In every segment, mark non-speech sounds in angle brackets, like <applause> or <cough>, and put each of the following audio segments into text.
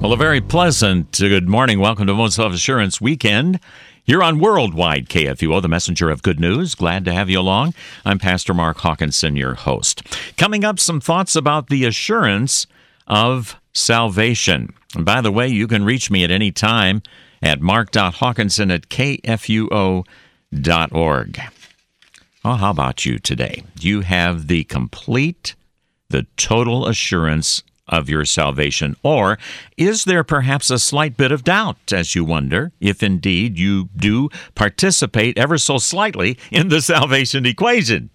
Well, a very pleasant uh, good morning. Welcome to Moments of Assurance Weekend here on Worldwide KFUO, the messenger of good news. Glad to have you along. I'm Pastor Mark Hawkinson, your host. Coming up, some thoughts about the assurance of salvation. And by the way, you can reach me at any time at mark.hawkinson at kfuo.org. Well, how about you today? You have the complete, the total assurance of your salvation? Or is there perhaps a slight bit of doubt as you wonder if indeed you do participate ever so slightly in the salvation equation?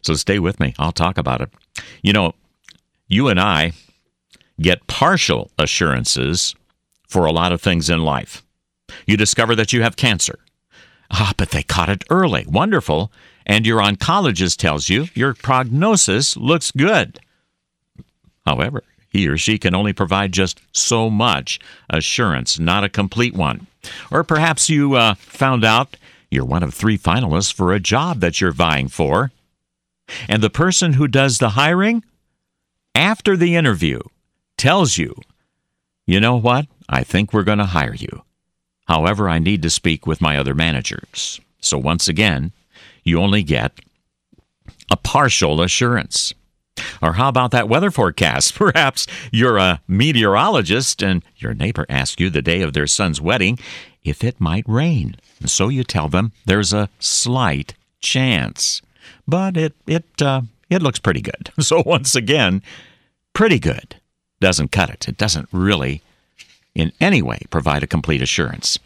So stay with me. I'll talk about it. You know, you and I get partial assurances for a lot of things in life. You discover that you have cancer. Ah, but they caught it early. Wonderful. And your oncologist tells you your prognosis looks good. However, he or she can only provide just so much assurance, not a complete one. Or perhaps you uh, found out you're one of three finalists for a job that you're vying for. And the person who does the hiring, after the interview, tells you, you know what? I think we're going to hire you. However, I need to speak with my other managers. So once again, you only get a partial assurance. Or how about that weather forecast? <laughs> Perhaps you're a meteorologist and your neighbor asks you the day of their son's wedding if it might rain. And so you tell them there's a slight chance. But it it uh, it looks pretty good. <laughs> So once again, pretty good doesn't cut it. It doesn't really in any way provide a complete assurance.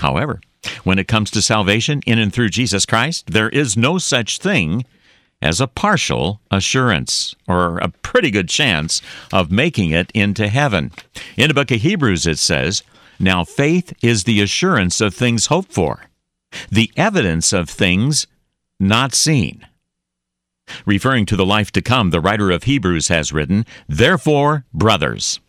However, when it comes to salvation in and through Jesus Christ, there is no such thing as a partial assurance or a pretty good chance of making it into heaven. In the book of Hebrews, it says, Now faith is the assurance of things hoped for, the evidence of things not seen. Referring to the life to come, the writer of Hebrews has written, Therefore, brothers,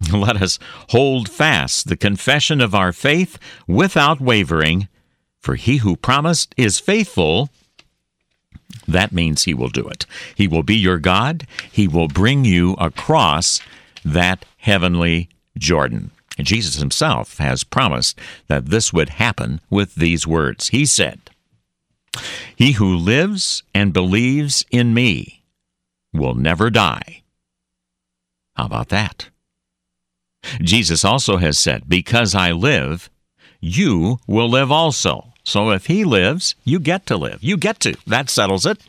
<laughs> Let us hold fast the confession of our faith without wavering, for he who promised is faithful. That means he will do it. He will be your God. He will bring you across that heavenly Jordan. And Jesus himself has promised that this would happen with these words. He said, He who lives and believes in me will never die. How about that? Jesus also has said, Because I live, you will live also. So if he lives, you get to live. You get to. That settles it.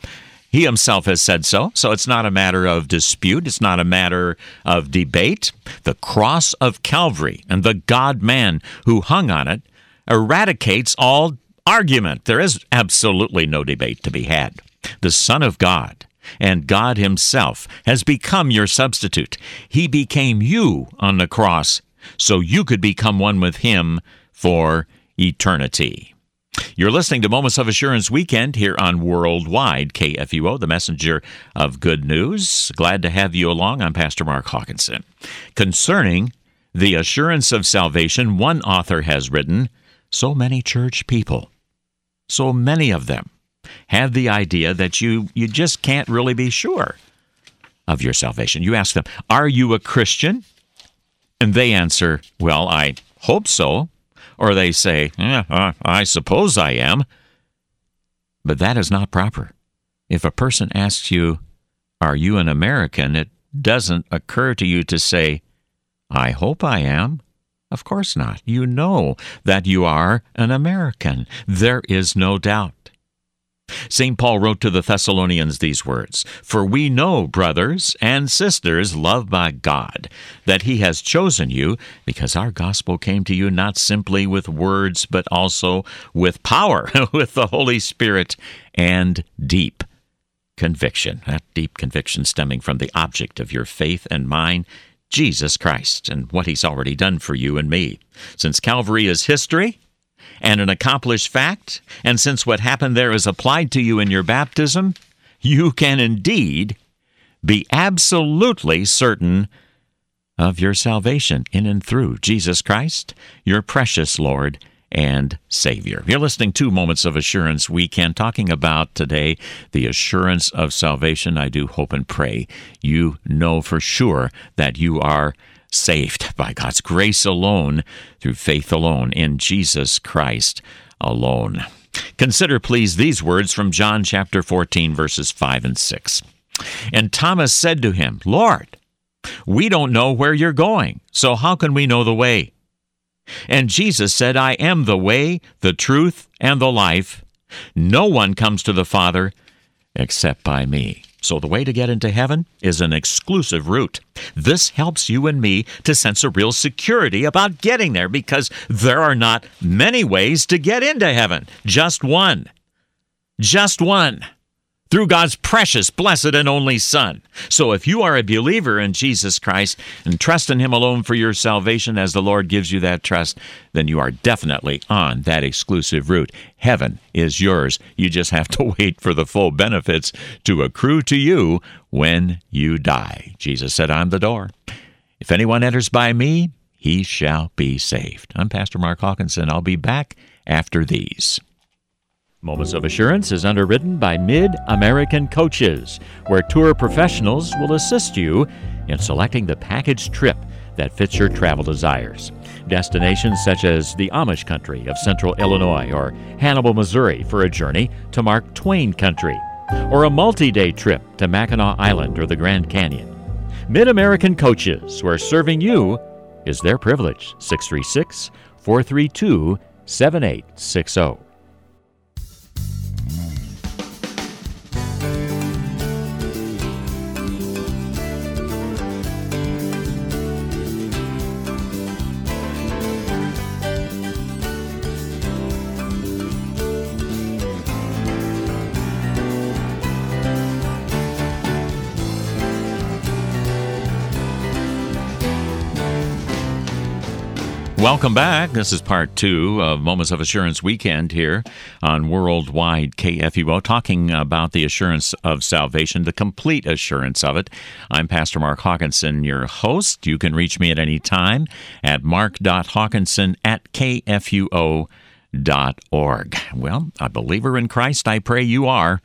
He himself has said so. So it's not a matter of dispute. It's not a matter of debate. The cross of Calvary and the God man who hung on it eradicates all argument. There is absolutely no debate to be had. The Son of God and God Himself has become your substitute. He became you on the cross so you could become one with Him for eternity. You're listening to Moments of Assurance Weekend here on Worldwide KFUO, the messenger of good news. Glad to have you along. I'm Pastor Mark Hawkinson. Concerning the assurance of salvation, one author has written so many church people, so many of them have the idea that you, you just can't really be sure of your salvation. You ask them, Are you a Christian? And they answer, Well, I hope so. Or they say, I suppose I am. But that is not proper. If a person asks you, Are you an American? it doesn't occur to you to say, I hope I am. Of course not. You know that you are an American. There is no doubt. St. Paul wrote to the Thessalonians these words For we know, brothers and sisters, loved by God, that He has chosen you, because our gospel came to you not simply with words, but also with power, <laughs> with the Holy Spirit, and deep conviction. That deep conviction stemming from the object of your faith and mine, Jesus Christ and what He's already done for you and me. Since Calvary is history and an accomplished fact, and since what happened there is applied to you in your baptism, you can indeed be absolutely certain of your salvation in and through Jesus Christ, your precious Lord and Savior. You're listening to Moments of Assurance Weekend, talking about today the assurance of salvation. I do hope and pray you know for sure that you are saved by God's grace alone, through faith alone, in Jesus Christ alone. Consider, please, these words from John chapter 14, verses 5 and 6. And Thomas said to him, Lord, we don't know where you're going, so how can we know the way? And Jesus said, I am the way, the truth, and the life. No one comes to the Father except by me. So, the way to get into heaven is an exclusive route. This helps you and me to sense a real security about getting there because there are not many ways to get into heaven, just one. Just one through God's precious, blessed, and only Son. So if you are a believer in Jesus Christ and trust in Him alone for your salvation as the Lord gives you that trust, then you are definitely on that exclusive route. Heaven is yours. You just have to <laughs> wait for the full benefits to accrue to you when you die. Jesus said, I'm the door. If anyone enters by me, he shall be saved. I'm Pastor Mark Hawkinson. I'll be back after these. Moments of Assurance is underwritten by Mid American Coaches, where tour professionals will assist you in selecting the package trip that fits your travel desires. Destinations such as the Amish country of central Illinois or Hannibal, Missouri for a journey to Mark Twain country, or a multi day trip to Mackinac Island or the Grand Canyon. Mid American Coaches, where serving you is their privilege. 636 432 7860. Welcome back. This is part two of Moments of Assurance Weekend here on Worldwide KFUO, talking about the assurance of salvation, the complete assurance of it. I'm Pastor Mark Hawkinson, your host. You can reach me at any time at mark.hawkinson at kfuo.org. Well, a believer in Christ, I pray you are.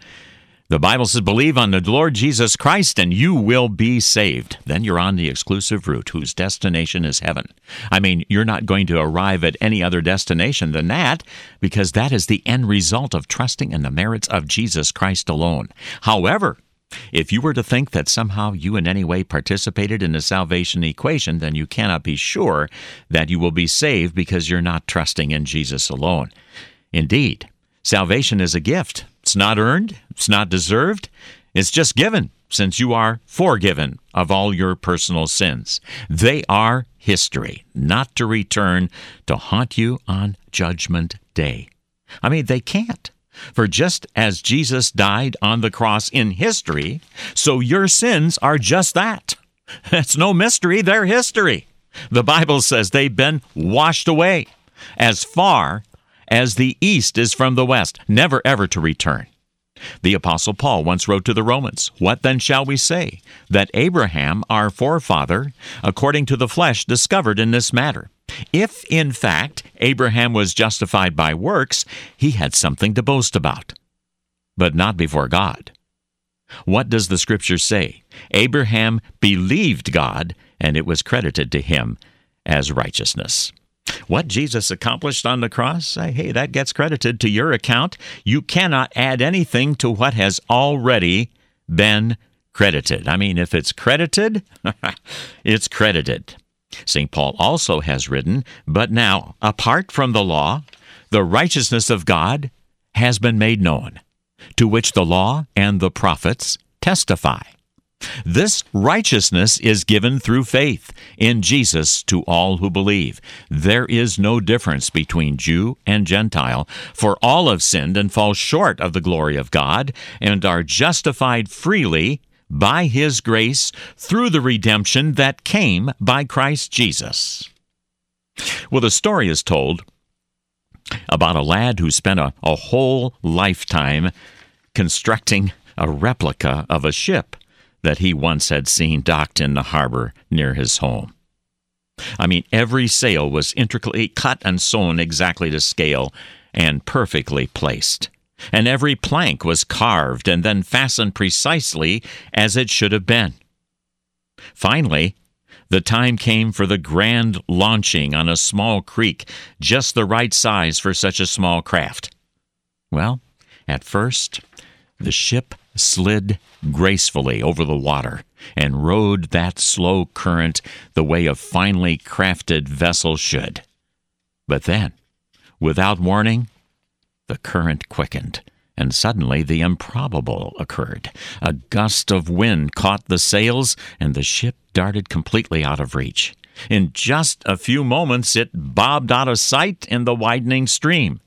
The Bible says, believe on the Lord Jesus Christ and you will be saved. Then you're on the exclusive route whose destination is heaven. I mean, you're not going to arrive at any other destination than that because that is the end result of trusting in the merits of Jesus Christ alone. However, if you were to think that somehow you in any way participated in the salvation equation, then you cannot be sure that you will be saved because you're not trusting in Jesus alone. Indeed, salvation is a gift it's not earned, it's not deserved, it's just given, since you are forgiven of all your personal sins. They are history, not to return to haunt you on Judgment Day. I mean, they can't. For just as Jesus died on the cross in history, so your sins are just that. <laughs> That's no mystery, they're history. The Bible says they've been washed away as far as the east is from the west, never ever to return. The Apostle Paul once wrote to the Romans, What then shall we say? That Abraham, our forefather, according to the flesh, discovered in this matter. If, in fact, Abraham was justified by works, he had something to boast about, but not before God. What does the Scripture say? Abraham believed God, and it was credited to him as righteousness. What Jesus accomplished on the cross, hey, that gets credited to your account. You cannot add anything to what has already been credited. I mean, if it's credited, <laughs> it's credited. St. Paul also has written, But now, apart from the law, the righteousness of God has been made known, to which the law and the prophets testify. This righteousness is given through faith in Jesus to all who believe. There is no difference between Jew and Gentile, for all have sinned and fall short of the glory of God and are justified freely by His grace through the redemption that came by Christ Jesus. Well, the story is told about a lad who spent a, a whole lifetime constructing a replica of a ship that he once had seen docked in the harbor near his home. I mean, every sail was intricately cut and sewn exactly to scale and perfectly placed. And every plank was carved and then fastened precisely as it should have been. Finally, the time came for the grand launching on a small creek, just the right size for such a small craft. Well, at first, the ship slid gracefully over the water and rode that slow current the way a finely crafted vessel should. But then, without warning, the current quickened, and suddenly the improbable occurred. A gust of wind caught the sails, and the ship darted completely out of reach. In just a few moments, it bobbed out of sight in the widening stream.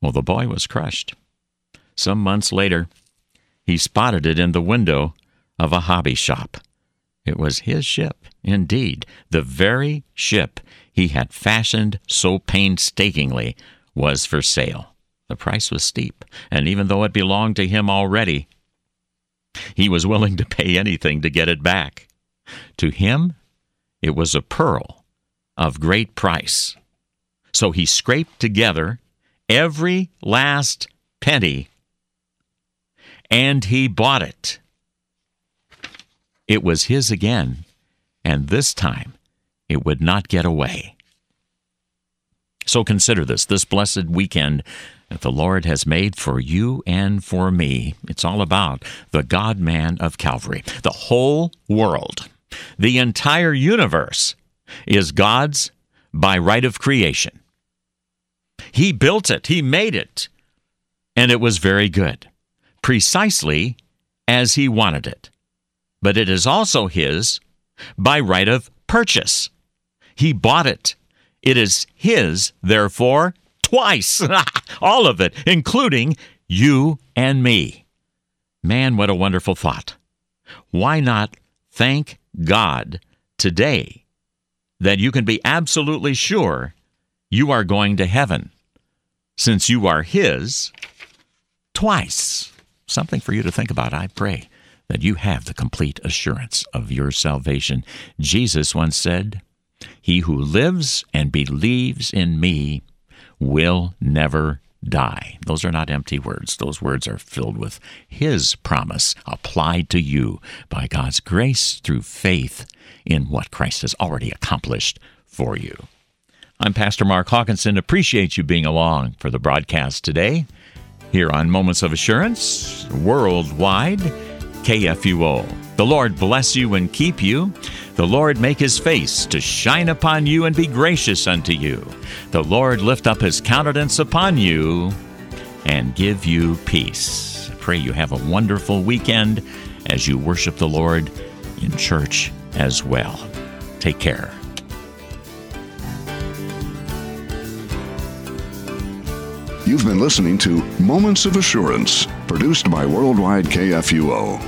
Well, the boy was crushed. Some months later, he spotted it in the window of a hobby shop. It was his ship, indeed, the very ship he had fashioned so painstakingly was for sale. The price was steep, and even though it belonged to him already, he was willing to pay anything to get it back. To him, it was a pearl of great price. So he scraped together every last penny and he bought it. It was his again, and this time it would not get away. So consider this this blessed weekend that the Lord has made for you and for me. It's all about the God man of Calvary. The whole world, the entire universe, is God's by right of creation. He built it, He made it, and it was very good precisely as he wanted it. But it is also his by right of purchase. He bought it. It is his, therefore, twice. <laughs> All of it, including you and me. Man, what a wonderful thought. Why not thank God today that you can be absolutely sure you are going to heaven since you are His twice? Something for you to think about, I pray that you have the complete assurance of your salvation. Jesus once said, He who lives and believes in me will never die. Those are not empty words. Those words are filled with His promise applied to you by God's grace through faith in what Christ has already accomplished for you. I'm Pastor Mark Hawkinson. Appreciate you being along for the broadcast today here on Moments of Assurance, worldwide, KFUO. The Lord bless you and keep you. The Lord make his face to shine upon you and be gracious unto you. The Lord lift up his countenance upon you and give you peace. I pray you have a wonderful weekend as you worship the Lord in church as well. Take care. You've been listening to Moments of Assurance, produced by Worldwide KFUO.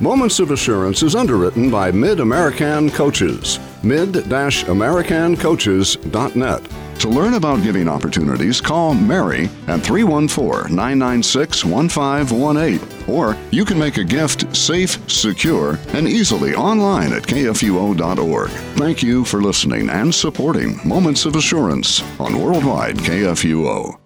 Moments of Assurance is underwritten by Mid American Coaches. mid-americancoaches.net. To learn about giving opportunities, call Mary at 314 996 1518. Or you can make a gift safe, secure, and easily online at kfuo.org. Thank you for listening and supporting Moments of Assurance on Worldwide KFUO.